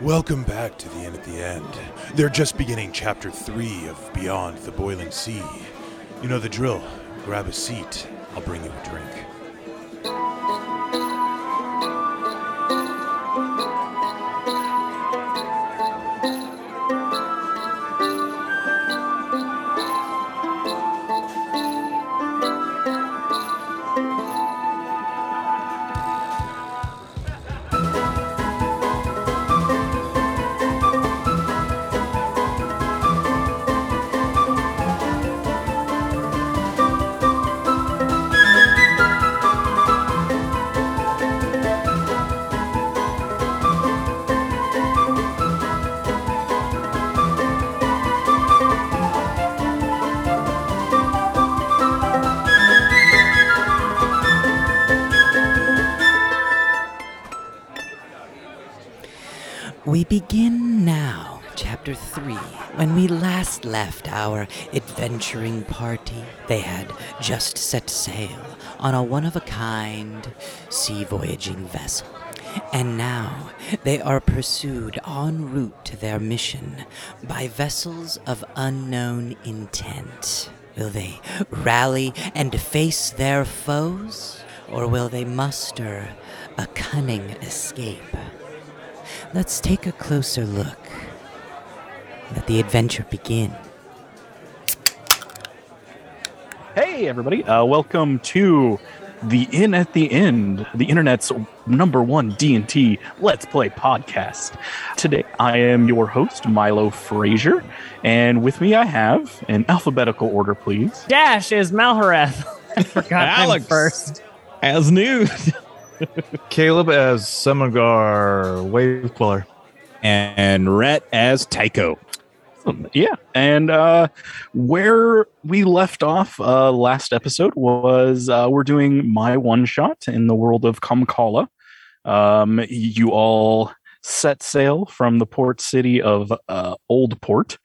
Welcome back to the Inn at the End. They're just beginning chapter three of Beyond the Boiling Sea. You know the drill. Grab a seat. I'll bring you a drink. Left our adventuring party, they had just set sail on a one of a kind sea voyaging vessel. And now they are pursued en route to their mission by vessels of unknown intent. Will they rally and face their foes? Or will they muster a cunning escape? Let's take a closer look. Let the adventure begin. Hey, everybody! Uh, welcome to the Inn at the End, the internet's number one D and D Let's Play podcast. Today, I am your host, Milo Frazier, and with me, I have in alphabetical order, please. Dash is Malhareth. I forgot Alex. first. as Newt. Caleb as Summergar Wave Queller. and Rhett as Tycho. Yeah, and uh, where we left off uh, last episode was uh, we're doing my one shot in the world of Kamkala. Um, you all set sail from the port city of uh, Old Port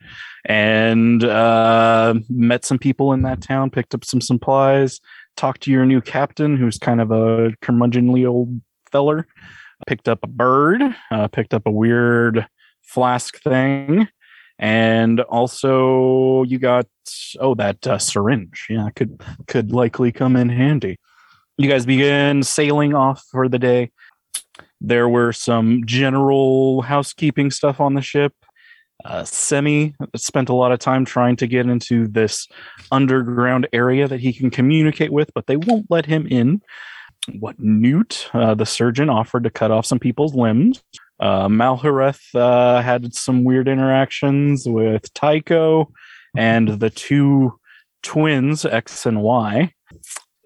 and uh, met some people in that town, picked up some supplies, talked to your new captain, who's kind of a curmudgeonly old feller, picked up a bird, uh, picked up a weird flask thing and also you got oh that uh, syringe. Yeah could could likely come in handy. You guys begin sailing off for the day. There were some general housekeeping stuff on the ship. Uh, semi spent a lot of time trying to get into this underground area that he can communicate with but they won't let him in. What newt uh, the surgeon offered to cut off some people's limbs uh, Malhareth uh, had some weird interactions with Tycho and the two twins, X and Y.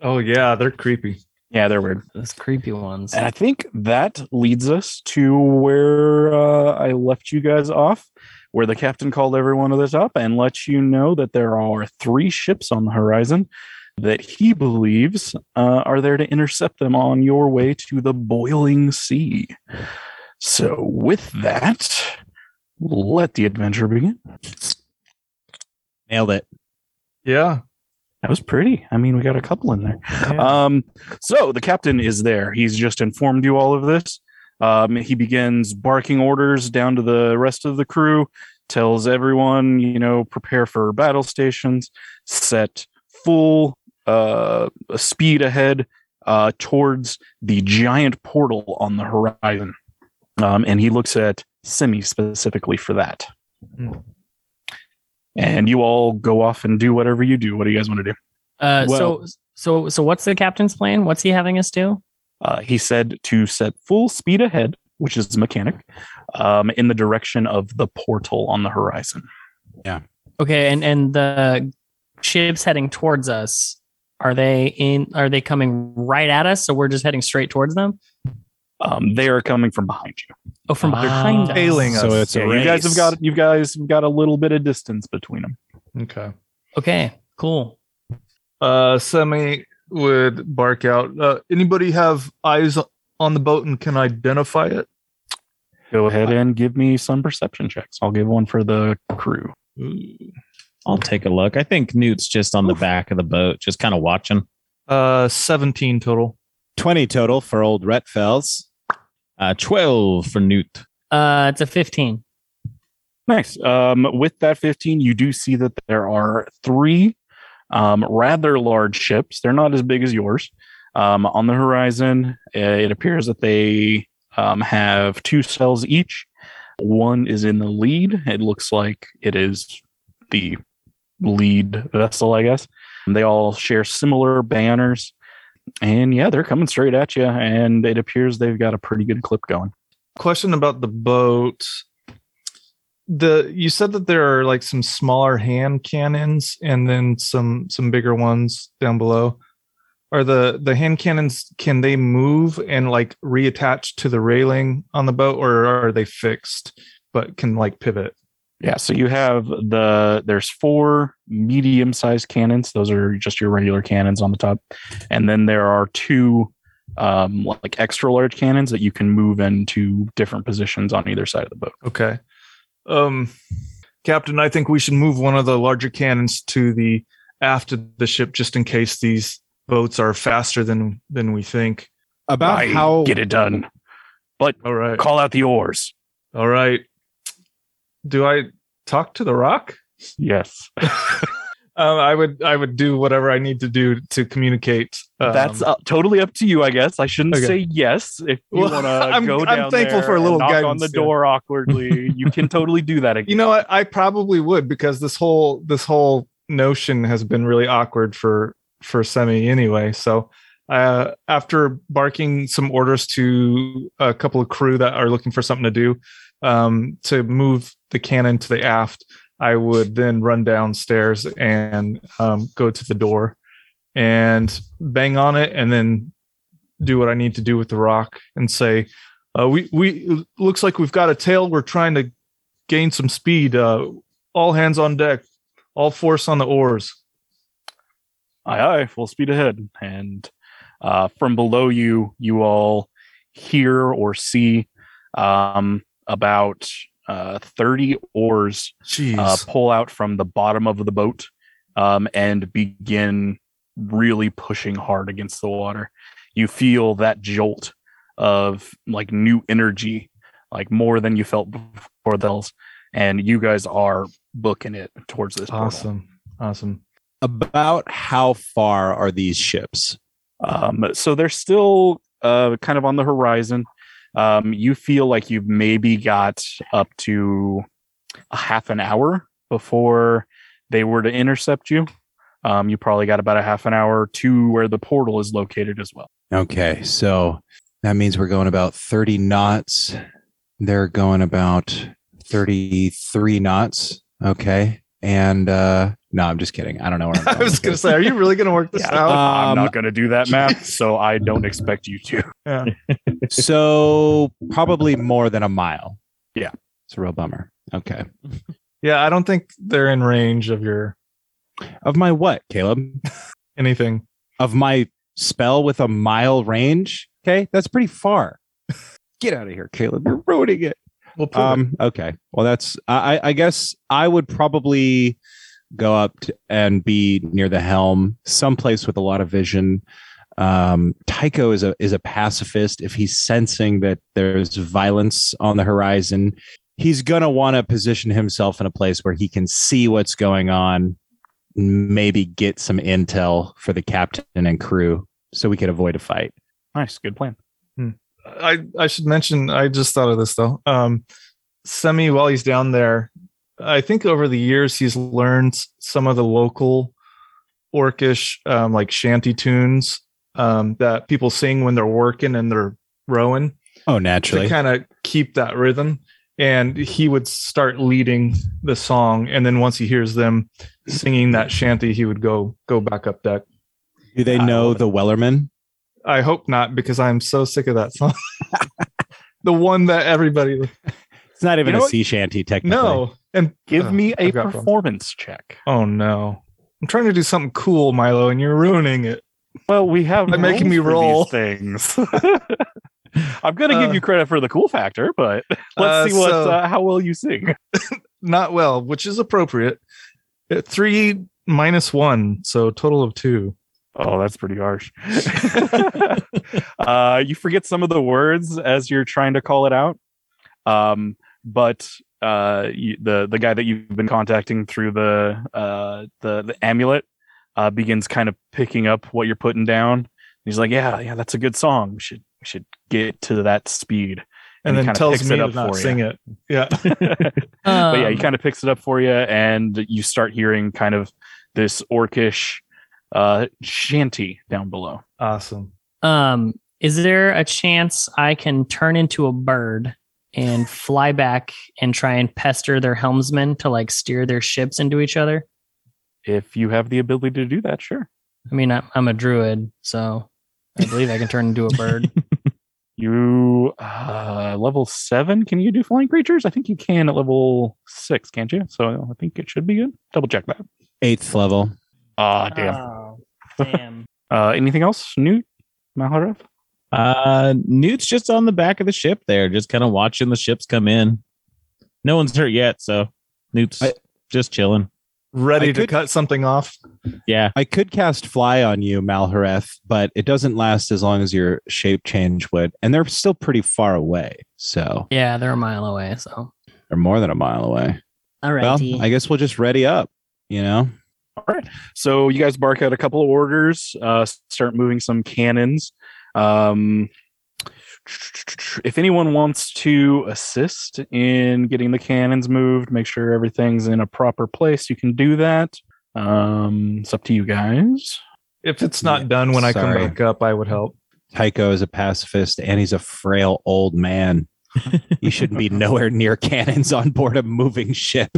Oh yeah, they're creepy. Yeah, they're weird. Those creepy ones. And I think that leads us to where uh, I left you guys off, where the captain called everyone to the top and let you know that there are three ships on the horizon that he believes uh, are there to intercept them on your way to the boiling sea. So, with that, let the adventure begin. Nailed it. Yeah. That was pretty. I mean, we got a couple in there. Um, so the captain is there. He's just informed you all of this. Um, he begins barking orders down to the rest of the crew, tells everyone, you know, prepare for battle stations, set full uh, speed ahead uh, towards the giant portal on the horizon. Um, and he looks at Simi specifically for that. Hmm. And you all go off and do whatever you do. What do you guys want to do? Uh, Well- so so so what's the captain's plan? What's he having us do? Uh, he said to set full speed ahead, which is mechanic, um, in the direction of the portal on the horizon. Yeah. Okay, and and the ships heading towards us. Are they in? Are they coming right at us? So we're just heading straight towards them. Um, they are coming from behind you. Oh, from behind us. Tailing us. So it's a Yeah, you guys have got you guys have got a little bit of distance between them. Okay. Okay, cool. Uh Semi would bark out. Uh, anybody have eyes on the boat and can identify it? Go ahead and give me some perception checks. I'll give one for the crew. I'll take a look. I think Newt's just on the back of the boat, just kind of watching. Uh 17 total. 20 total for old Rhett Fells. Uh, 12 for Newt. Uh, it's a 15. Nice. Um, with that 15, you do see that there are three um, rather large ships. They're not as big as yours. Um, on the horizon, uh, it appears that they um, have two cells each. One is in the lead. It looks like it is the lead vessel, I guess. They all share similar banners. And yeah, they're coming straight at you. And it appears they've got a pretty good clip going. Question about the boat. The you said that there are like some smaller hand cannons and then some some bigger ones down below. Are the the hand cannons can they move and like reattach to the railing on the boat or are they fixed but can like pivot? Yeah, so you have the there's four medium sized cannons. Those are just your regular cannons on the top, and then there are two um, like extra large cannons that you can move into different positions on either side of the boat. Okay. Um, Captain, I think we should move one of the larger cannons to the aft of the ship just in case these boats are faster than than we think. About I how get it done, but All right. call out the oars. All right. Do I talk to the rock? Yes, Um, I would I would do whatever I need to do to communicate. Um, that's uh, totally up to you. I guess I shouldn't Okay. say yes if you Well, want to I'm- go I'm thankful for a little knock on guidance, the yeah. door awkwardly. you can totally do that again. you know what? I probably would because this whole this whole notion has been really awkward for for Semi anyway. So uh, after barking some orders to a couple of crew that are looking for something to do um, to move the cannon to the aft, I would then run downstairs and um, go to the door and bang on it, and then do what I need to do with the rock and say, uh, "We we looks like we've got a tail. We're trying to gain some speed. Uh, all hands on deck. All force on the oars." aye aye full speed ahead and uh, from below you you all hear or see um, about uh, 30 oars Jeez. uh, pull out from the bottom of the boat um, and begin really pushing hard against the water you feel that jolt of like new energy like more than you felt before those and you guys are booking it towards this portal. awesome. Awesome. about how far are these ships? Um, so they're still uh, kind of on the horizon. Um, you feel like you've maybe got up to a half an hour before they were to intercept you. Um, you probably got about a half an hour to where the portal is located as well. Okay, so that means we're going about 30 knots. They're going about 33 knots. Okay. And uh no, I'm just kidding. I don't know where I'm I was gonna say, are you really gonna work this Yeah. out? I'm Um, not going to do that math, so I don't expect you to. Yeah. so probably more than a mile. Yeah. It's a real bummer. Okay. yeah, I don't think they're in range of your Of my what, Caleb? anything. Of my spell with a mile range? Okay. That's pretty far. Get out of here, Caleb. You're ruining it. We'll prove it. Um, okay. Well, that's I, I guess I would probably go up to, and be near the helm, someplace with a lot of vision. Um, Tycho is a is a pacifist. If he's sensing that there's violence on the horizon, he's gonna want to position himself in a place where he can see what's going on, maybe get some intel for the captain and crew, so we could avoid a fight. Nice, good plan. I I should mention. I just thought of this though. Um, Semi, while he's down there, I think over the years he's learned some of the local orcish um, like shanty tunes um, that people sing when they're working and they're rowing Oh, naturally. to kind of keep that rhythm. And he would start leading the song, and then once he hears them singing that shanty, he would go go back up deck. Do they know the Wellerman? I hope not, because I'm so sick of that song. the one that everybody It's not even know a sea shanty, technically. no, and Give Ugh, me a I've got problems. performance check. Oh no. I'm trying to do something cool, Milo, and you're ruining it. Well, we have By making me roll. things. I'm going to give Uh, you credit for the cool factor, but let's Uh, see what so- uh, how well you sing. Not well, which is appropriate. Uh, Three minus one, so total of two. Oh, that's pretty harsh. uh, you forget some of the words as you're trying to call it out. Um, but uh, you, the the guy that you've been contacting through the uh, the the amulet uh, begins kind of picking up what you're putting down. He's like, "Yeah, yeah, that's a good song. We should we should get to that speed." and, he then tells picks me it to up not for sing you. it. Yeah. but yeah, he Um, kind of picks it up for you, and you start hearing kind of this orcish uh, shanty down below. awesome. Um, is there a chance I can turn into a bird and fly back and try and pester their helmsmen to like steer their ships into each other? If you have the ability to do that, sure. I mean, I'm, I'm a druid, so I believe I can turn into a bird. You uh, level seven. Can you do flying creatures? I think you can at level six, can't you? So I think it should be good. Double check that. Eighth level. Ah, damn. Oh, damn. Uh, anything else, Newt Malhareth? Uh, Newt's just on the back of the ship there, just kind of watching the ships come in. No one's hurt yet, so Newt's I- just chilling. Ready I to could- cut something off. Yeah. I could cast fly on you, Malhareth, but it doesn't last as long as your shape change would, and they're still pretty far away. So Yeah, they're a mile away. So they're more than a mile away. All Well, I guess we'll just ready up. You know, All right. So you guys bark out a couple of orders, uh, start moving some cannons. Um, if anyone wants to assist in getting the cannons moved, make sure everything's in a proper place, you can do that. Um, it's up to you guys. If it's not Yeah, done when I come back up, I would help. Tycho is a pacifist, and he's a frail old man. he shouldn't be nowhere near cannons on board a moving ship.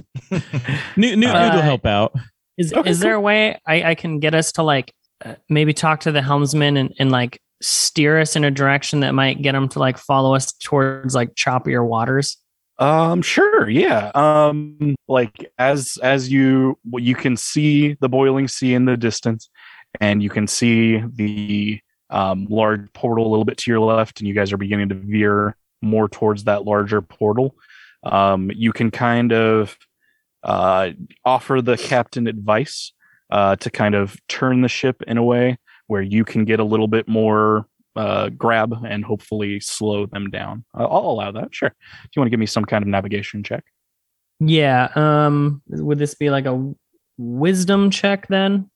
Newt, Newt, Uh, will help out. is Okay, is there a way I, I can get us to like uh, maybe talk to the helmsman and, and like steer us in a direction that might get them to like follow us towards like choppier waters? Um, sure, yeah. Um, like as as you you can see the boiling sea in the distance, and you can see the um, large portal a little bit to your left, and you guys are beginning to veer more towards that larger portal. Um, you can kind of uh, offer the captain advice uh, to kind of turn the ship in a way where you can get a little bit more uh, grab and hopefully slow them down. Uh, I'll allow that, sure. Do you want to give me some kind of navigation check? Yeah. Um. Would this be like a wisdom check then?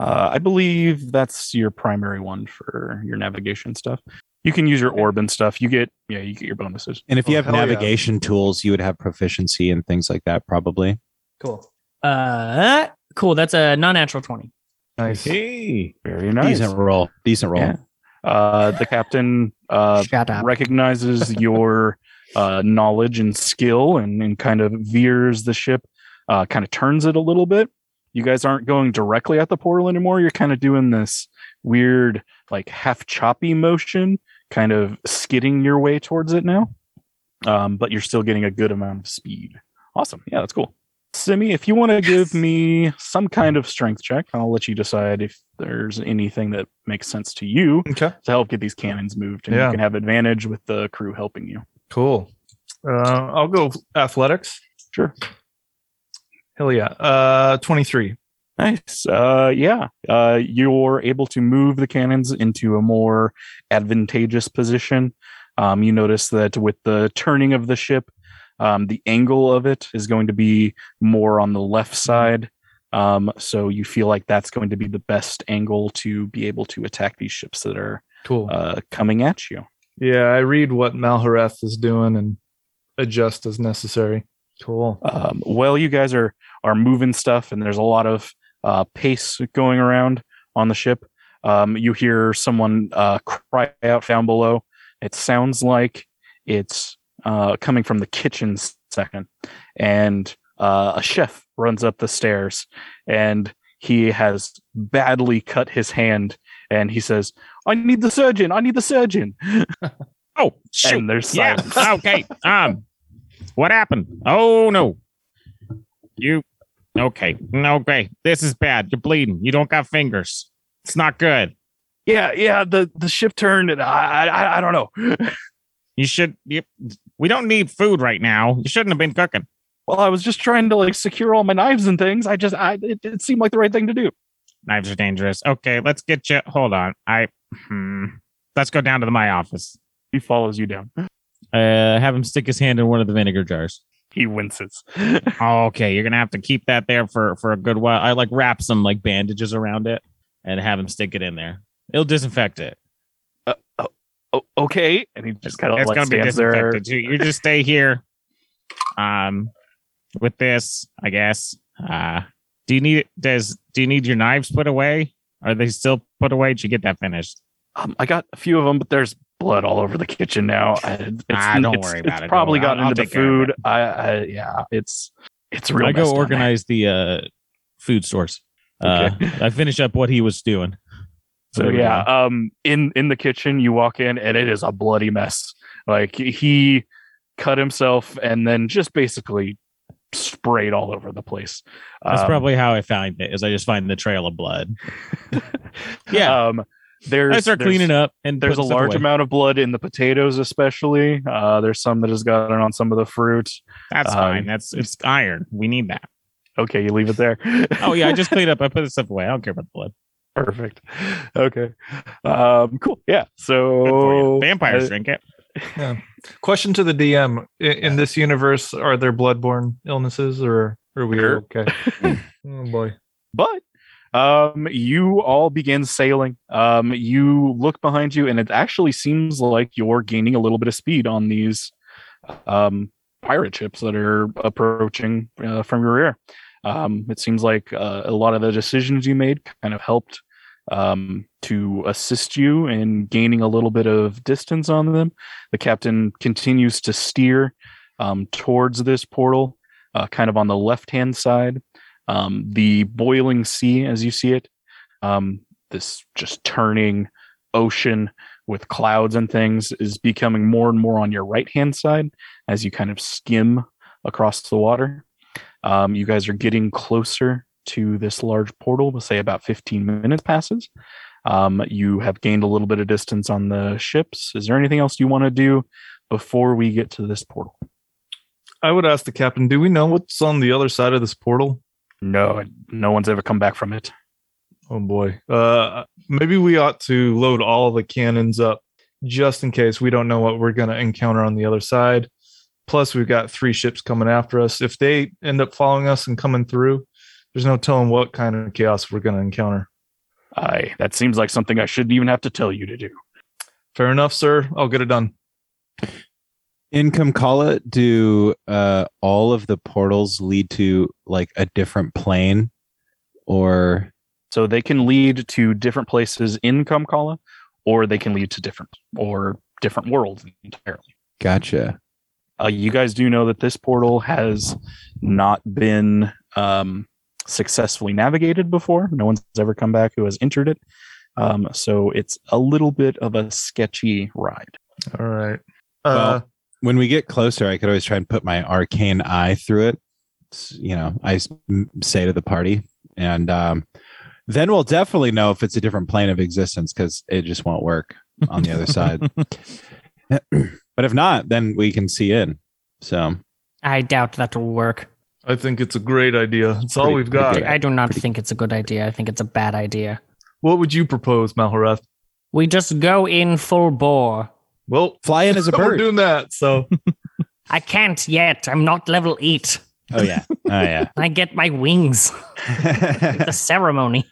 Uh, I believe that's your primary one for your navigation stuff. You can use your orb and stuff. You get yeah, you get your bonuses. And if you Oh, have hell yeah. navigation tools, you would have proficiency and things like that, probably. Cool. Uh. Cool. That's a non-natural twenty. Nice. Hey. Very nice. Decent roll. Decent roll. Yeah. Uh, the captain uh, recognizes your uh, knowledge and skill and, and kind of veers the ship, uh, kind of turns it a little bit. You guys aren't going directly at the portal anymore. You're kind of doing this weird, like half choppy motion, kind of skidding your way towards it now. Um, but you're still getting a good amount of speed. Awesome. Yeah, that's cool. Simi, if you want to give me some kind of strength check, I'll let you decide if there's anything that makes sense to you Okay. to help get these cannons moved, and Yeah. you can have advantage with the crew helping you. Cool. Uh, I'll go athletics. Sure. Hell yeah. Uh, 23. Nice. Uh, yeah. Uh, you're able to move the cannons into a more advantageous position. Um, you notice that with the turning of the ship, um, the angle of it is going to be more on the left side. Um, so you feel like that's going to be the best angle to be able to attack these ships that are Cool. uh, coming at you. yeah, I read what Malhareth is doing and adjust as necessary. Cool. um, well you guys are are moving stuff and there's a lot of uh, pace going around on the ship um, you hear someone uh, cry out down below it sounds like it's uh, coming from the kitchen section and uh, a chef runs up the stairs and he has badly cut his hand and he says i need the surgeon i need the surgeon Oh, shoot. and there's Yeah. okay. Um, what happened? Oh no. You. Okay. Okay. This is bad. You're bleeding. You don't got fingers. It's not good. yeah yeah the the ship turned and i i, I don't know You should. You, we don't need food right now. You shouldn't have been cooking. Well, I was just trying to like secure all my knives and things. I just, I it, it seemed like the right thing to do. Knives are dangerous. Okay, let's get you. Hold on. I. Hmm. Let's go down to the, my office. He follows you down. Uh, have him stick his hand in one of the vinegar jars. He winces. Oh, okay, you're gonna have to keep that there for for a good while. I like wrap some like bandages around it and have him stick it in there. It'll disinfect it. O- okay, and he just kind of it's like gonna be stands there. disinfected too. You just stay here. Um, with this, I guess. Uh, do you need does do you need your knives put away? Are they still put away? Did you get that finished? Um, I got a few of them, but there's blood all over the kitchen now. I- It's, Ah, don't it's- worry about it's it. Probably Don't gotten I'll- I'll into the take care of food. I, I yeah, it's it's real. I go organize the uh food stores. Uh, I finish up what he was doing. So yeah, um, in in the kitchen, you walk in and it is a bloody mess. Like he cut himself and then just basically sprayed all over the place. That's Um, probably how I found it. Is I just find the trail of blood. yeah, Um, there's I start there's- cleaning up, and There's a large away. amount of blood in the potatoes, especially. Uh, there's some that has gotten on some of the fruit. That's um, fine. That's it's iron. We need that. Okay, you leave it there. Oh yeah, I just cleaned up. I put the stuff away. I don't care about the blood. Perfect. Okay, um, cool. Yeah. So. Vampires uh, drink it. Yeah. Question to the DM: in, in this universe, are there bloodborne illnesses, or are we Sure. okay? oh boy. but um you all begin sailing um you look behind you and it actually seems like you're gaining a little bit of speed on these um pirate ships that are approaching uh, from your rear um it seems like uh, a lot of the decisions you made kind of helped um to assist you in gaining a little bit of distance on them. The captain continues to steer um towards this portal uh, kind of on the left hand side. Um, the boiling sea as you see it um, this just turning ocean with clouds and things is becoming more and more on your right hand side as you kind of skim across the water. Um, you guys are getting closer to this large portal we'll say about 15 minutes passes um, you have gained a little bit of distance on the ships is there anything else you want to do before we get to this portal I would ask the captain: Do we know what's on the other side of this portal? no no one's ever come back from it Oh boy. Uh, maybe we ought to load all the cannons up just in case we don't know what we're going to encounter on the other side. Plus, we've got three ships coming after us. If they end up following us and coming through, there's no telling what kind of chaos we're going to encounter. I that seems like something I shouldn't even have to tell you to do. Fair enough, sir. I'll get it done. In Kamkala, do uh, all of the portals lead to like a different plane, or So they can lead to different places in Kamkala, or they can lead to different or different worlds entirely. gotcha? Uh, you guys do know that this portal has not been um, successfully navigated before. No one's ever come back who has entered it. Um, so it's a little bit of a sketchy ride. All right. Well, Uh, when we get closer, I could always try and put my arcane eye through it. S- You know, I say to the party, and um, then we'll definitely know if it's a different plane of existence because it just won't work on the other side. but if not, then we can see in. So I doubt that will work. I think it's a great idea. It's all we've got. I do not think it's a good idea. I think it's a bad idea. What would you propose, Malhareth? We just go in full bore. Well, fly in as a we're bird. doing that. So I can't yet. I'm not level eight. oh yeah, oh yeah. I get my wings. the ceremony.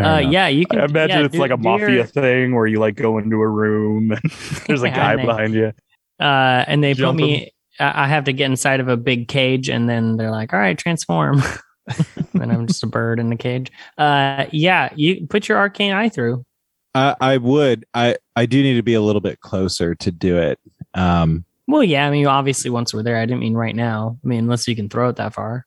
Uh, yeah, you can. I imagine yeah, it's do- like a do mafia your- thing where you like go into a room and there's a Yeah, guy and they- behind you. uh, and they Jump put me. I I have to get inside of a big cage, and then they're like, "All right, transform." and I'm just a bird in the cage. Uh, yeah, you put your arcane eye through. I, I would. I I do need to be a little bit closer to do it. Um, Well, yeah, I mean, obviously, once we're there, I didn't mean right now. I mean, unless you can throw it that far.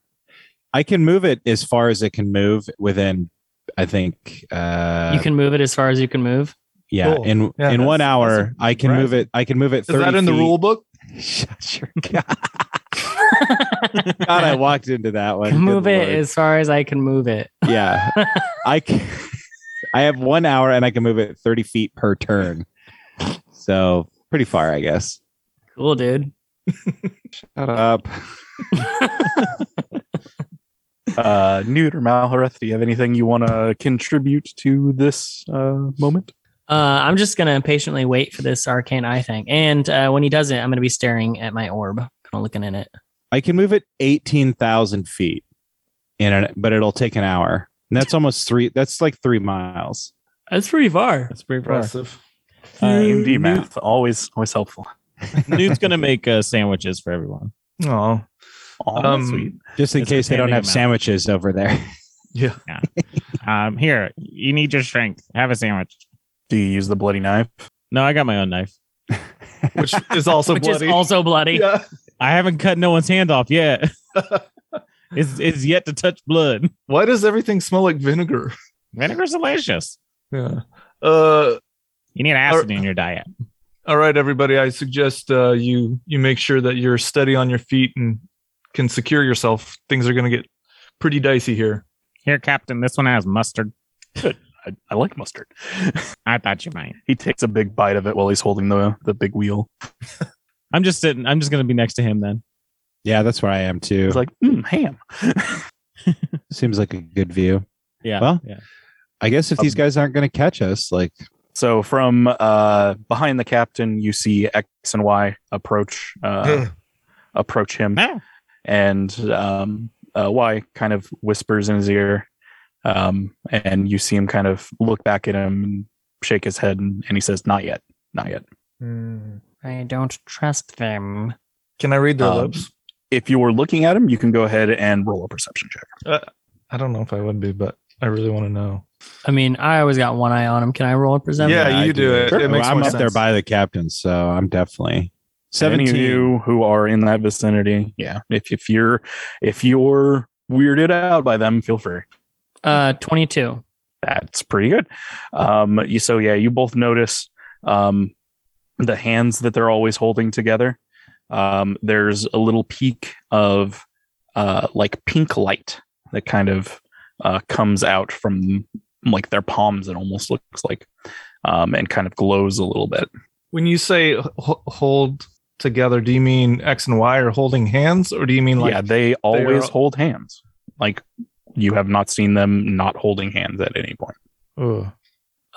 I can move it as far as it can move within. I think. Uh, you can move it as far as you can move. Yeah, Cool. in Yeah, in one hour, I can move it. I can move it. is 30 that in the feet. rule book? Shut your God. God, I walked into that one. move Good it Lord. as far as I can move it. Yeah, I can. I have one hour, and I can move it thirty feet per turn. So pretty far, I guess. cool, dude. Shut up. Uh, Newt or Malhareth, do you have anything you want to contribute to this uh, moment? Uh, I'm just gonna patiently wait for this arcane eye thing, and uh, when he does it, I'm gonna be staring at my orb, kind of looking in it. I can move it eighteen thousand feet in it, but it'll take an hour. And that's almost three. That's like three miles. That's pretty far. That's pretty far. Impressive. Uh, AMD math always always helpful. Newt's gonna make uh, sandwiches for everyone. Oh, Um, sweet. Just in It's case they don't have amount. sandwiches over there. yeah. Um, here, you need your strength. Have a sandwich. Do you use the bloody knife? No, I got my own knife. Which is also Which bloody. is also bloody. yeah. I haven't cut no one's hand off yet. it's it's yet to touch blood. Why does everything smell like vinegar? Vinegar's delicious. Yeah. Uh. You need acid in your diet. All right, everybody. I suggest uh, you you make sure that you're steady on your feet and can secure yourself. Things are going to get pretty dicey here. Here, Captain, this one has mustard. I, I like mustard. I thought you might. he takes a big bite of it while he's holding the the big wheel. I'm just sitting. I'm just gonna be next to him then. Yeah, that's where I am too. He's like, mm, ham. Seems like a good view. Yeah. Well, yeah. I guess if these Um, guys aren't going to catch us, like So from uh, behind the captain, you see X and Y approach uh, approach him, Ah. and um, uh, Y kind of whispers in his ear, um, and you see him kind of look back at him and shake his head, and, and he says, "Not yet, not yet." Hmm. I don't trust them. Can I read their Um, lips? If you were looking at him, you can go ahead and roll a perception check. I don't know if I would be, but I really want to know. I mean, I always got one eye on him. Can I roll a perception? Yeah, I you do it. Sure. It makes I'm more up there by the captain, so I'm definitely Any seventeen. of you who are in that vicinity, yeah. If if you're if you're weirded out by them, feel free. Uh, 22. That's pretty good. Um, you, so yeah, you both notice um, the hands that they're always holding together. Um, there's a little peak of uh, like pink light that kind of uh, comes out from like their palms. It almost looks like, um, and kind of glows a little bit. When you say h- hold together, do you mean X and Y are holding hands, or do you mean like yeah, they always are- hold hands. Like you have not seen them not holding hands at any point. Ugh.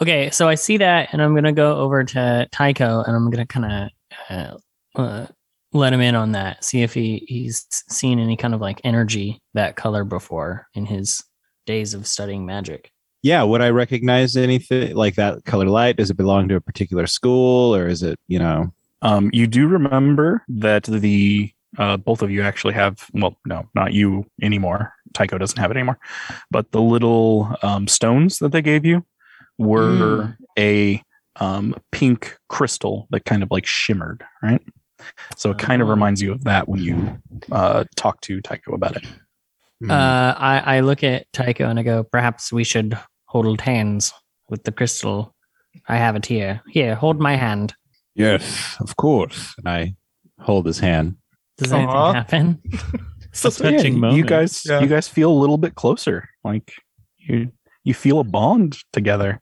Okay, so I see that, and I'm gonna go over to Tycho, and I'm gonna kind of uh, uh, let him in on that. See if he he's seen any kind of like energy that color before in his days of studying magic. Yeah, would I recognize anything like that color light? Does it belong to a particular school, or is it you know? Um, you do remember that the uh, both of you actually have well, no, not you anymore. Tycho doesn't have it anymore, but the little um, stones that they gave you were a um, pink crystal that kind of like shimmered, right? So it kind of Oh. reminds you of that when you uh, talk to Tycho about it. Hmm. Uh, I I look at Tycho and I go, perhaps we should hold hands with the crystal. I have it here. Here, hold my hand. yes, of course. And I hold his hand. Does anything Aw. happen? It's a So, yeah, touching you guys, Yeah. you guys feel a little bit closer. Like you, you feel a bond together.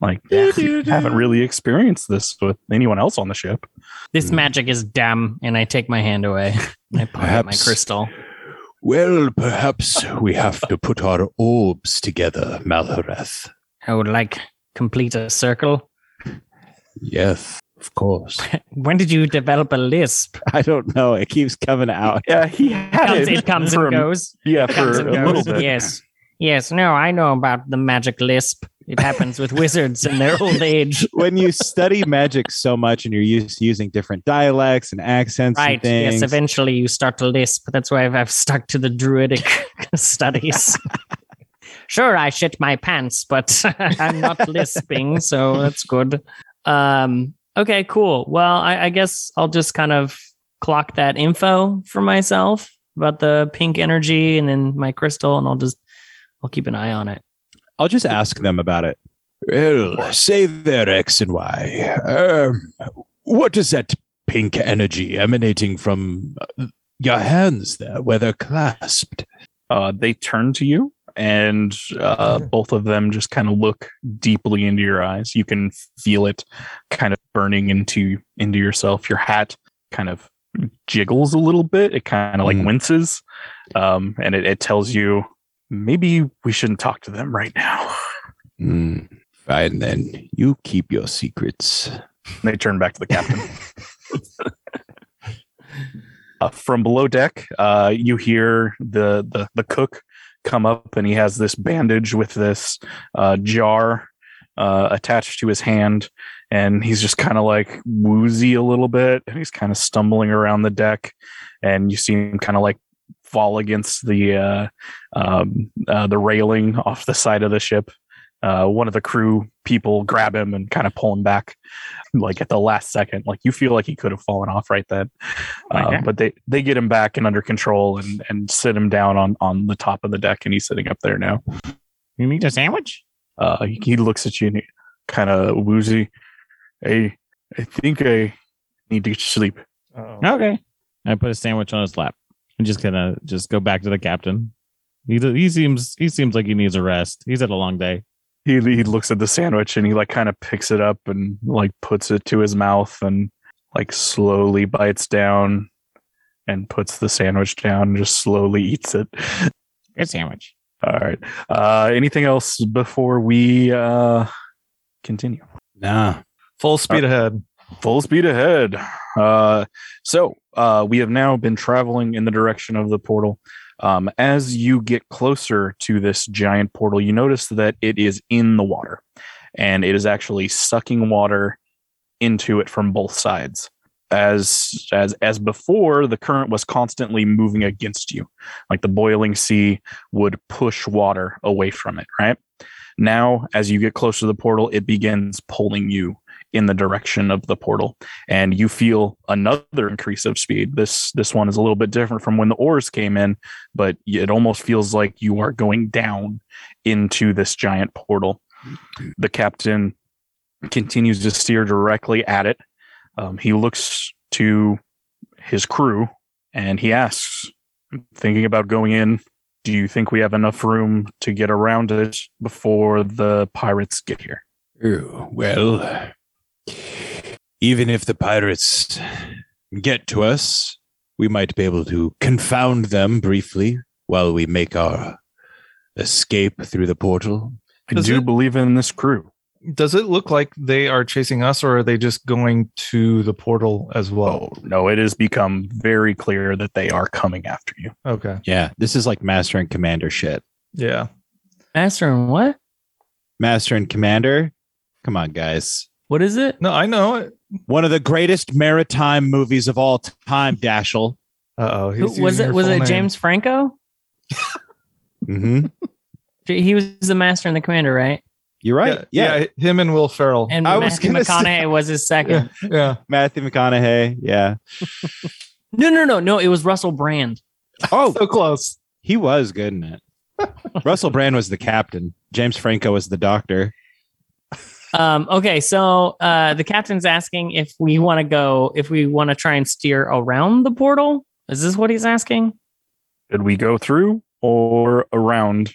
Like you haven't really experienced this with anyone else on the ship. This Hmm. magic is dumb, and I take my hand away. And I put out my crystal. Well, perhaps we have to put our orbs together, Malhareth. I would like complete a circle. Yes, of course. When did you develop a lisp? I don't know. It keeps coming out. Yeah, he It had comes, it comes and goes. Yeah, Comes for and a little bit. Yes. Yes. No, I know about the magic lisp. It happens with wizards in their old age. when you study magic so much and you're used to using different dialects and accents Right. and things. Yes. Eventually you start to lisp. That's why I've, I've stuck to the druidic studies. sure, I shit my pants, but I'm not lisping, so that's good. Um, okay, cool. Well, I, I guess I'll just kind of clock that info for myself about the pink energy and then my crystal, and I'll just I'll keep an eye on it. I'll just ask them about it. Well, say their X and Y. Um, what is that pink energy emanating from uh, your hands there, where they're clasped? Uh, they turn to you, and uh, both of them just kind of look deeply into your eyes. You can feel it kind of burning into into yourself. Your hat kind of jiggles a little bit. It kind of like Mm. winces, um, and it, it tells you maybe we shouldn't talk to them right now. Hmm, Fine then. You keep your secrets. They turn back to the captain. uh, from below deck, uh, you hear the, the the cook come up, and he has this bandage with this uh, jar uh, attached to his hand, and he's just kind of like woozy a little bit, and he's kind of stumbling around the deck, and you see him kind of like fall against the uh, um, uh, the railing off the side of the ship. Uh, one of the crew people grab him and kind of pull him back, like at the last second. Like you feel like he could have fallen off right then, uh, Okay. but they they get him back and under control and and sit him down on on the top of the deck, and he's sitting up there now. You need a sandwich? Uh, he, he looks at you and kind of woozy. Hey, I think I need to sleep. Uh-oh. Okay. I put a sandwich on his lap. I'm just gonna just go back to the captain. He he seems he seems like he needs a rest. He's had a long day. He he looks at the sandwich and he like kind of picks it up and like puts it to his mouth and like slowly bites down and puts the sandwich down and just slowly eats it. Good sandwich. All right. Uh anything else before we uh continue? Nah. Full speed ahead. Full speed ahead. Uh so uh we have now been traveling in the direction of the portal. Um, as you get closer to this giant portal, you notice that it is in the water and it is actually sucking water into it from both sides. As as as before, the current was constantly moving against you. Like the boiling sea would push water away from it, right? Now, as you get closer to the portal, it begins pulling you in the direction of the portal and you feel another increase of speed. This this one is a little bit different from when the oars came in, but it almost feels like you are going down into this giant portal. The captain continues to steer directly at it. Um, he looks to his crew and he asks, thinking about going in, do you think we have enough room to get around it before the pirates get here? Oh, well, even if the pirates get to us, we might be able to confound them briefly while we make our escape through the portal. I Does do it- believe in this crew. Does it look like they are chasing us, or are they just going to the portal as well? Oh, no, it has become very clear that they are coming after you. Okay. Yeah. This is like Master and Commander shit. Yeah. Master and what? Master and Commander. Come on, guys. What is it? No, I know it. One of the greatest maritime movies of all time, Dashel. Uh oh. Was it was it James Franco? Mm-hmm. He was the master and the commander, right? You're right. Yeah, yeah. Him and Will Ferrell. And I was Matthew gonna say- McConaughey was his second. yeah. Yeah. Matthew McConaughey. Yeah. No, no, no, no. It was Russell Brand. Oh, So close. he was good in it. Russell Brand was the captain. James Franco was the doctor. Um, okay, so uh, the captain's asking if we want to go, if we want to try and steer around the portal. Is this what he's asking? Should we go through or around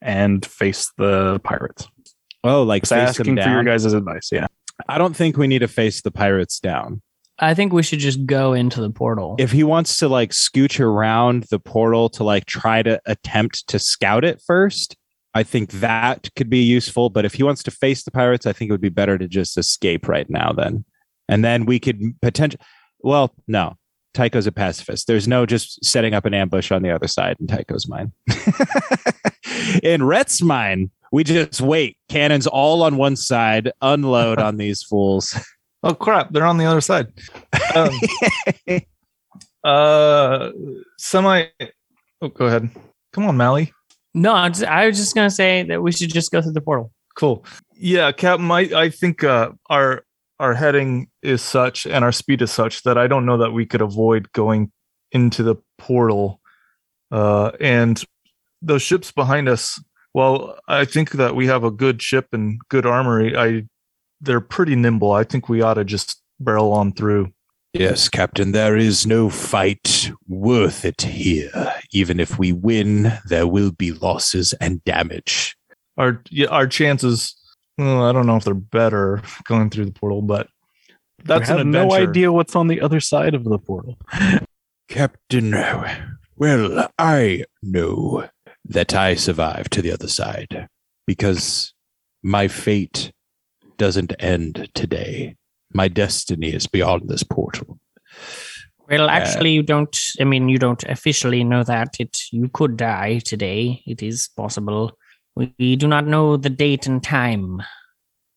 and face the pirates? Oh, like Just face them asking for your guys' advice. Yeah. I don't think we need to face the pirates down. I think we should just go into the portal. If he wants to like scooch around the portal to like try to attempt to scout it first, I think that could be useful. But if he wants to face the pirates, I think it would be better to just escape right now then. And then we could potential well, no. Tycho's a pacifist. There's no just setting up an ambush on the other side in Tycho's mind. in Rhett's mind, we just wait. Cannons all on one side, unload on these fools. Oh crap! They're on the other side. Um, uh, semi. Oh, go ahead. Come on, Mally. No, I, just, I was just gonna say that we should just go through the portal. Cool. Yeah, Captain. I I think uh, our our heading is such and our speed is such that I don't know that we could avoid going into the portal. Uh, and those ships behind us. Well, I think that we have a good ship and good armory. I they're pretty nimble. I think we ought to just barrel on through. Yes, Captain, there is no fight worth it here. Even if we win, there will be losses and damage. Our our chances. Well, I don't know if they're better going through the portal, but that's I an have no idea what's on the other side of the portal. Captain, well, I know that I survived to the other side because my fate doesn't end today. My destiny is beyond this portal. Well, uh, actually, you don't. I mean, you don't officially know that. It you could die today. It is possible. We do not know the date and time,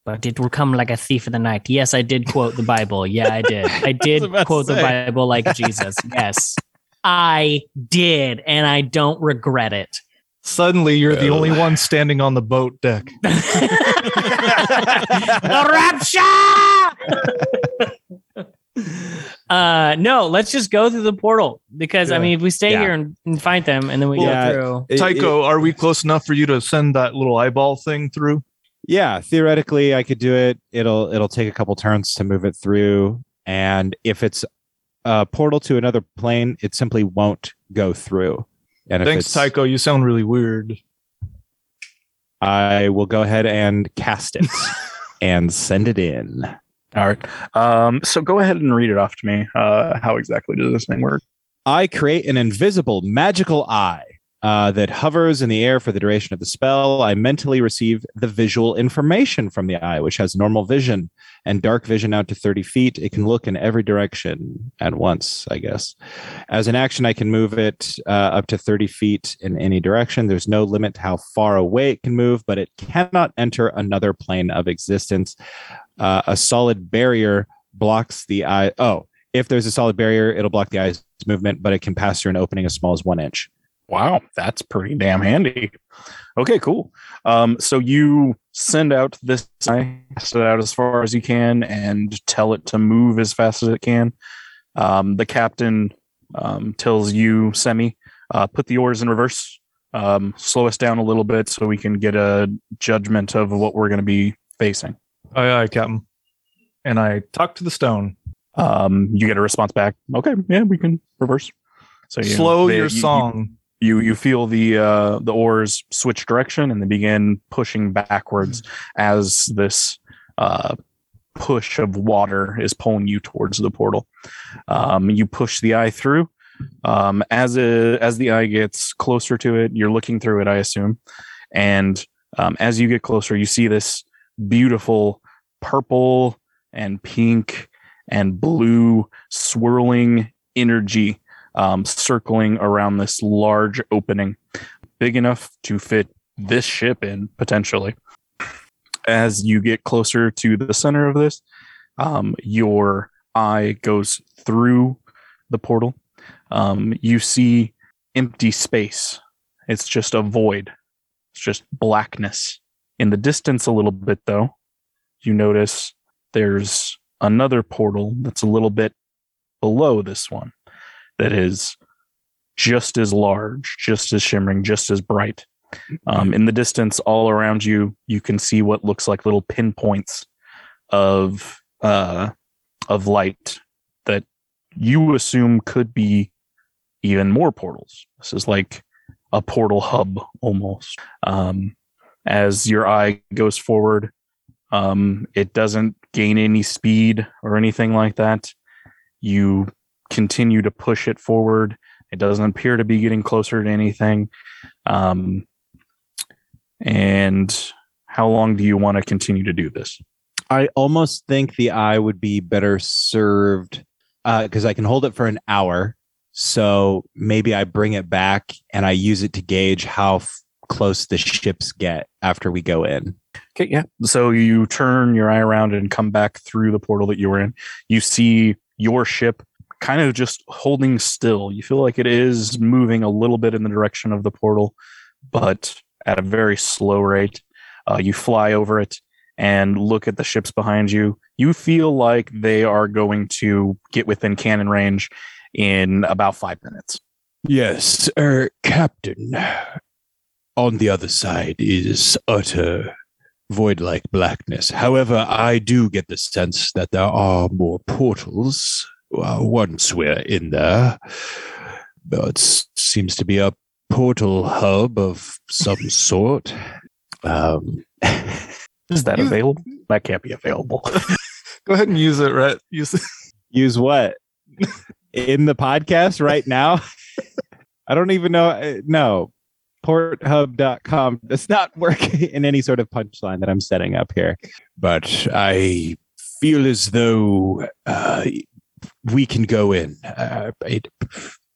but it will come like a thief in the night. Yes, I did quote the Bible. Yeah, I did. I did to quote the. Bible like Jesus. Yes, I did, and I don't regret it. Suddenly, you're the only one standing on the boat deck. the rapture. uh no let's just go through the portal because i mean if we stay Yeah. here and, and find them and then we Yeah. go through It- Tycho, are we close enough for you to send that little eyeball thing through? yeah theoretically i could do it it'll it'll take a couple turns to move it through and if it's a portal to another plane it simply won't go through and Thanks, Tycho. You sound really weird. i will go ahead and cast it and send it in All right. Um, so go ahead and read it off to me. Uh, how exactly does this thing work? I create an invisible magical eye uh, that hovers in the air for the duration of the spell. I mentally receive the visual information from the eye, which has normal vision and dark vision out to 30 feet. It can look in every direction at once, I guess. As an action, I can move it uh, up to 30 feet in any direction. There's no limit to how far away it can move, but it cannot enter another plane of existence. Uh, a solid barrier blocks the eye. Oh, if there's a solid barrier, it'll block the eye's movement, but it can pass through an opening as small as one inch. Wow, that's pretty damn handy. Okay, cool. Um, so you send out this cast it out as far as you can, and tell it to move as fast as it can. Um, the captain um, tells you, Semi, uh, put the oars in reverse. Um, slow us down a little bit so we can get a judgment of what we're going to be facing. Aye, aye, Captain. And I talk to the stone. Um, you get a response back. Okay, yeah, we can reverse. So you Slow they- your you- you- song. you you you feel the uh the oars switch direction and they begin pushing backwards as this uh push of water is pulling you towards the portal. Um you push the eye through. Um as a, as the eye gets closer to it you're looking through it i assume. And um, as you get closer you see this beautiful purple and pink and blue swirling energy um, circling around this large opening, big enough to fit this ship in potentially. As you get closer to the center of this, um, your eye goes through the portal. Um, you see empty space. It's just a void. It's just blackness. In the distance, a little bit though, you notice there's another portal that's a little bit below this one that is just as large, just as shimmering, just as bright. Um, in the distance, all around you, you can see what looks like little pinpoints of uh, of light that you assume could be even more portals. This is like a portal hub almost. Um, as your eye goes forward, um, it doesn't gain any speed or anything like that. You continue to push it forward. It doesn't appear to be getting closer to anything. Um, and how long do you want to continue to do this? I almost think the eye would be better served because I can hold it for an hour. So maybe I bring it back and I use it to gauge how f- close the ships get after we go in. Okay, yeah. So you turn your eye around and come back through the portal that you were in. You see your ship kind of just holding still. You feel like it is moving a little bit in the direction of the portal, but at a very slow rate. Uh, you fly over it and look at the ships behind you. You feel like they are going to get within cannon range in about five minutes. Yes, er, Captain. On the other side is utter void like blackness. However, I do get the sense that there are more portals uh, once we're in there. It seems to be a portal hub of some sort. Um, Is that You- available? That can't be available. Go ahead and use it, Rhett. Use it. Use what? In the podcast right now? I don't even know. uh, No. porthub.com does not work in any sort of punchline that I'm setting up here. but I feel as though uh, we can go in. Uh, it,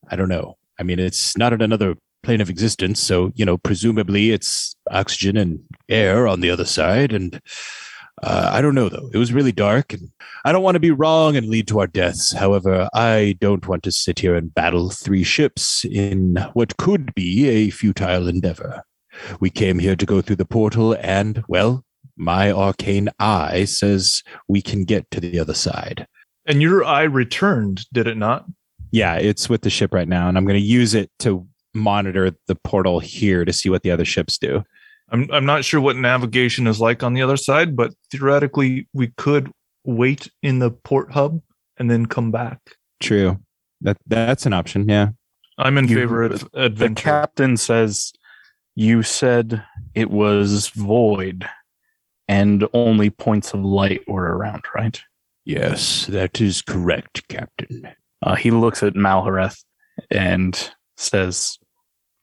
I don't know. I mean, it's not in another plane of existence, so you know, presumably it's oxygen and air on the other side. And uh, I don't know though. It was really dark, and I don't want to be wrong and lead to our deaths. However, I don't want to sit here and battle three ships in what could be a futile endeavor. We came here to go through the portal, and well, my arcane eye says we can get to the other side. And your eye returned, did it not? Yeah, it's with the ship right now, and I'm going to use it to monitor the portal here to see what the other ships do. I'm I'm not sure what navigation is like on the other side, but theoretically we could wait in the port hub and then come back. True. That that's an option. Yeah. I'm in You- favor of adventure. The captain says, You said it was void and only points of light were around, right? Yes, that is correct, Captain. Uh, he looks at Malhareth and says,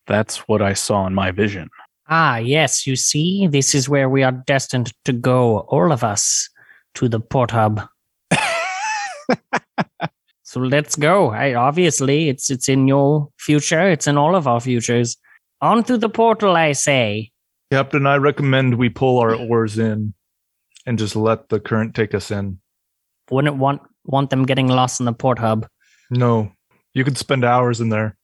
That's what I saw in my vision. Ah, yes, you see, this is where we are destined to go, all of us, to the port hub. so let's go. I obviously it's it's in your future, it's in all of our futures. On through the portal, I say. Captain, I recommend we pull our oars in and just let the current take us in. Wouldn't want want them getting lost in the port hub. No, you could spend hours in there.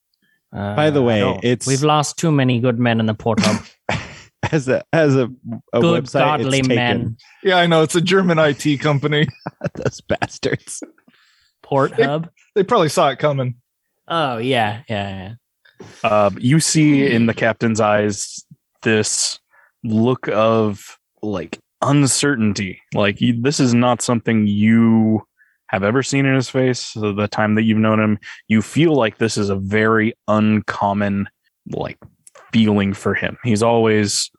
Uh, By the way, no, it's we've lost too many good men in the port hub. as a as a, a good website, godly it's taken. men. Yeah, I know it's a German IT company. Those bastards. Port hub. They probably saw it coming. Oh yeah, yeah, yeah. Uh, you see in the captain's eyes this look of like uncertainty. Like you, this is not something you have ever seen in his face. So the time that you've known him, you feel like this is a very uncommon like feeling for him. He's always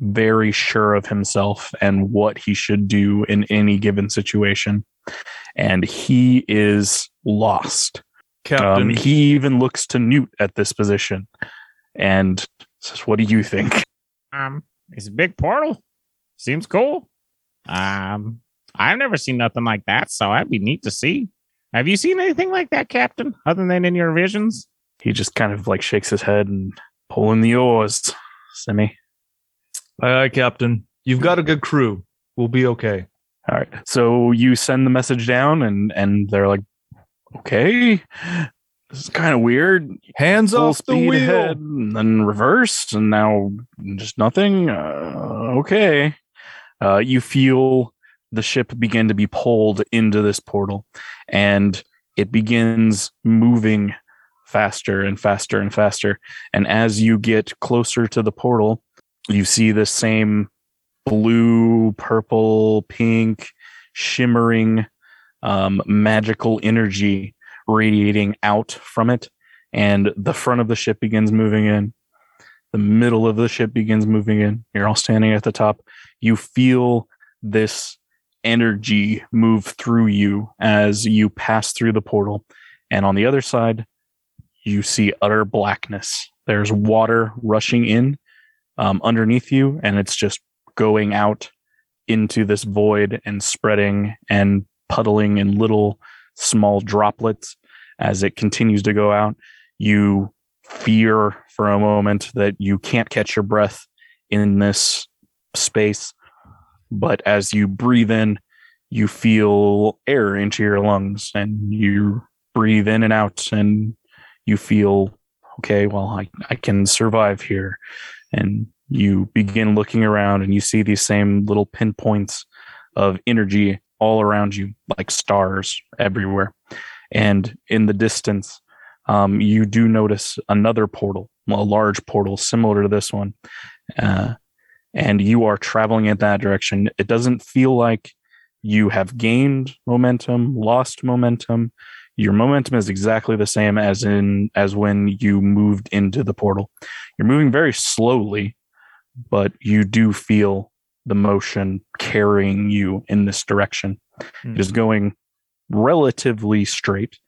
very sure of himself and what he should do in any given situation. And he is lost. Captain, Um, he even looks to Newt at this position and says, What do you think? Um, it's a big portal. Seems cool. Um, I've never seen nothing like that, so that'd be neat to see. Have you seen anything like that, Captain, other than in your visions? He just kind of like shakes his head and pulling the oars. Semi. aye, aye, Captain. You've got a good crew. We'll be okay. All right. So you send the message down and and they're like, Okay. This is kind of weird. Hands Full off the speed wheel. ahead and then reversed and now just nothing. Uh, okay. Uh, you feel the ship begin to be pulled into this portal and it begins moving faster and faster and faster. And as you get closer to the portal, you see the same blue, purple, pink, shimmering, um, magical energy radiating out from it. And the front of the ship begins moving in. The middle of the ship begins moving in. You're all standing at the top. You feel this energy move through you as you pass through the portal. And on the other side, you see utter blackness. There's water rushing in um, underneath you, and it's just going out into this void and spreading and puddling in little small droplets as it continues to go out. You fear for a moment that you can't catch your breath in this space. But as you breathe in, you feel air into your lungs and you breathe in and out and you feel, okay, well, I, I can survive here. And you begin looking around and you see these same little pinpoints of energy all around you, like stars everywhere. And in the distance, um, you do notice another portal, a large portal similar to this one. Uh, and you are traveling in that direction. It doesn't feel like you have gained momentum, lost momentum. Your momentum is exactly the same as in as when you moved into the portal. You're moving very slowly, but you do feel the motion carrying you in this direction. It is going relatively straight.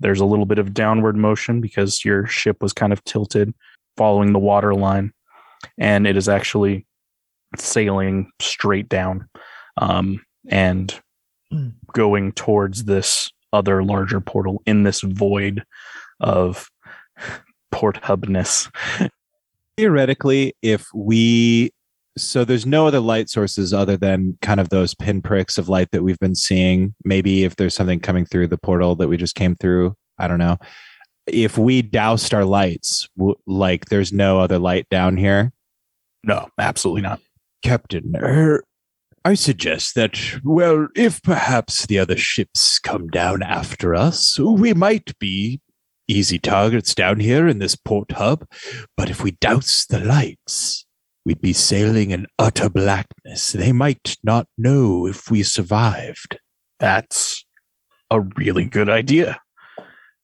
There's a little bit of downward motion because your ship was kind of tilted, following the water line, and it is actually sailing straight down um, and Hmm. going towards this other larger portal in this void of port hubness. theoretically if we so there's no other light sources other than kind of those pinpricks of light that we've been seeing maybe if there's something coming through the portal that we just came through i don't know if we doused our lights w- like there's no other light down here No, absolutely not. Captain, er, I suggest that, well, if perhaps the other ships come down after us, we might be easy targets down here in this port hub. But if we douse the lights, we'd be sailing in utter blackness. They might not know if we survived. That's a really good idea.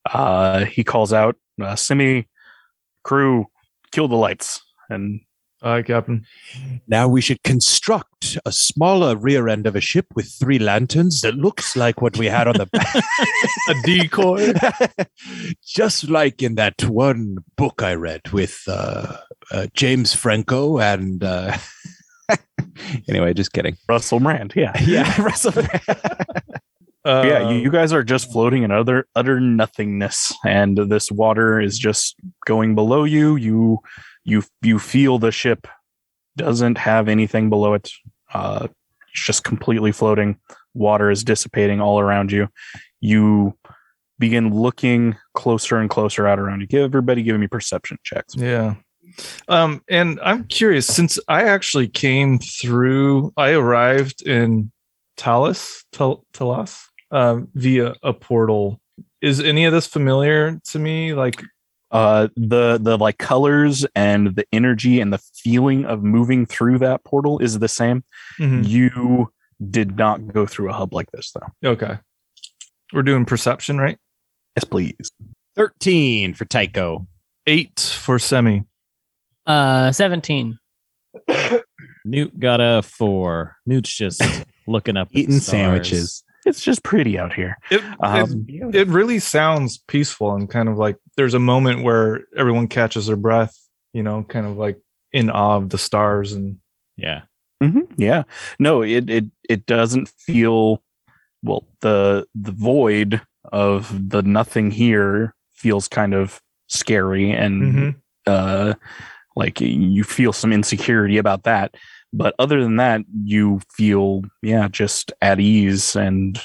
Uh, he calls out, uh, Simi, crew, kill the lights. And Aye, Captain. Now we should construct a smaller rear end of a ship with three lanterns that looks like what we had on the back. A decoy. Just like in that one book I read with uh, uh, James Franco and uh, anyway just kidding Russell Brand, yeah. yeah Russell Uh, yeah, you, you guys are just floating in utter utter nothingness, and this water is just going below you. You you you feel the ship doesn't have anything below it. Uh, it's just completely floating. Water is dissipating all around you. You begin looking closer and closer out around you. Give everybody give me perception checks. Yeah. Um, and I'm curious since I actually came through, I arrived in Talos, Tal- Talos, um, via a portal. Is any of this familiar to me? Like, Uh, the the like colors and the energy and the feeling of moving through that portal is the same. mhm. You did not go through a hub like this, though. okay, we're doing perception, right? Yes, please. 13 for tycho Eight for semi. Uh, 17. Newt got a four. Newt's just looking up, at eating stars. sandwiches It's just pretty out here. It, Um, it it really sounds peaceful and kind of like there's a moment where everyone catches their breath. You know, kind of like in awe of the stars and Yeah. Mm-hmm. Yeah. No, it it it doesn't feel well. The the void of the nothing here feels kind of scary and Mhm. uh like you feel some insecurity about that. But other than that, you feel yeah just at ease and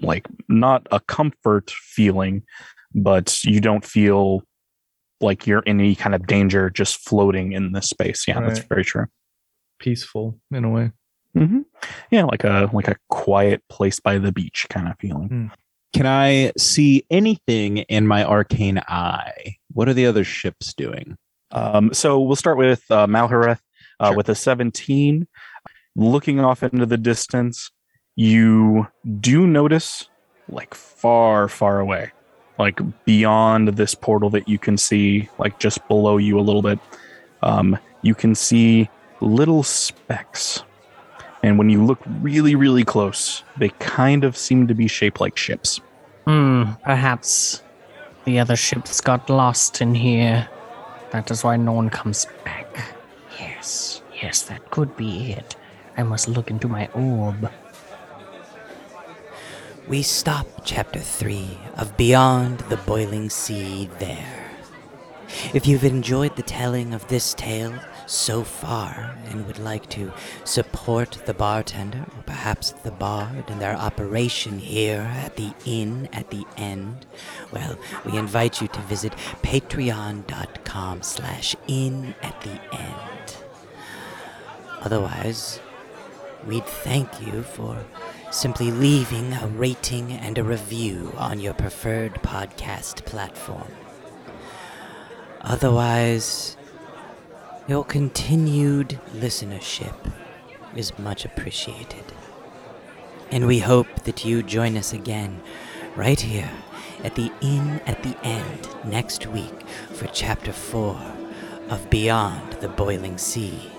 like not a comfort feeling, but you don't feel like you're in any kind of danger just floating in this space. Yeah, that's very true. peaceful in a way. hmm Yeah, like a like a quiet place by the beach kind of feeling. can i see anything in my arcane eye what are the other ships doing Um, so we'll start with uh, Malhareth uh, Sure. with a 17. Looking off into the distance, you do notice, like far, far away, like beyond this portal that you can see, like just below you a little bit, um, you can see little specks. And when you look really, really close, they kind of seem to be shaped like ships. Hmm, perhaps the other ships got lost in here. That is why no one comes back. Yes, yes, that could be it. I must look into my orb. We stop chapter 3 of Beyond the Boiling Sea there. If you've enjoyed the telling of this tale so far and would like to support the bartender or perhaps the bard in their operation here at the inn at the end, well, we invite you to visit patreon.com slash inn at the end. Otherwise, we'd thank you for simply leaving a rating and a review on your preferred podcast platform. Otherwise, your continued listenership is much appreciated. And we hope that you join us again right here at the Inn at the End next week for Chapter 4 of Beyond the Boiling Sea.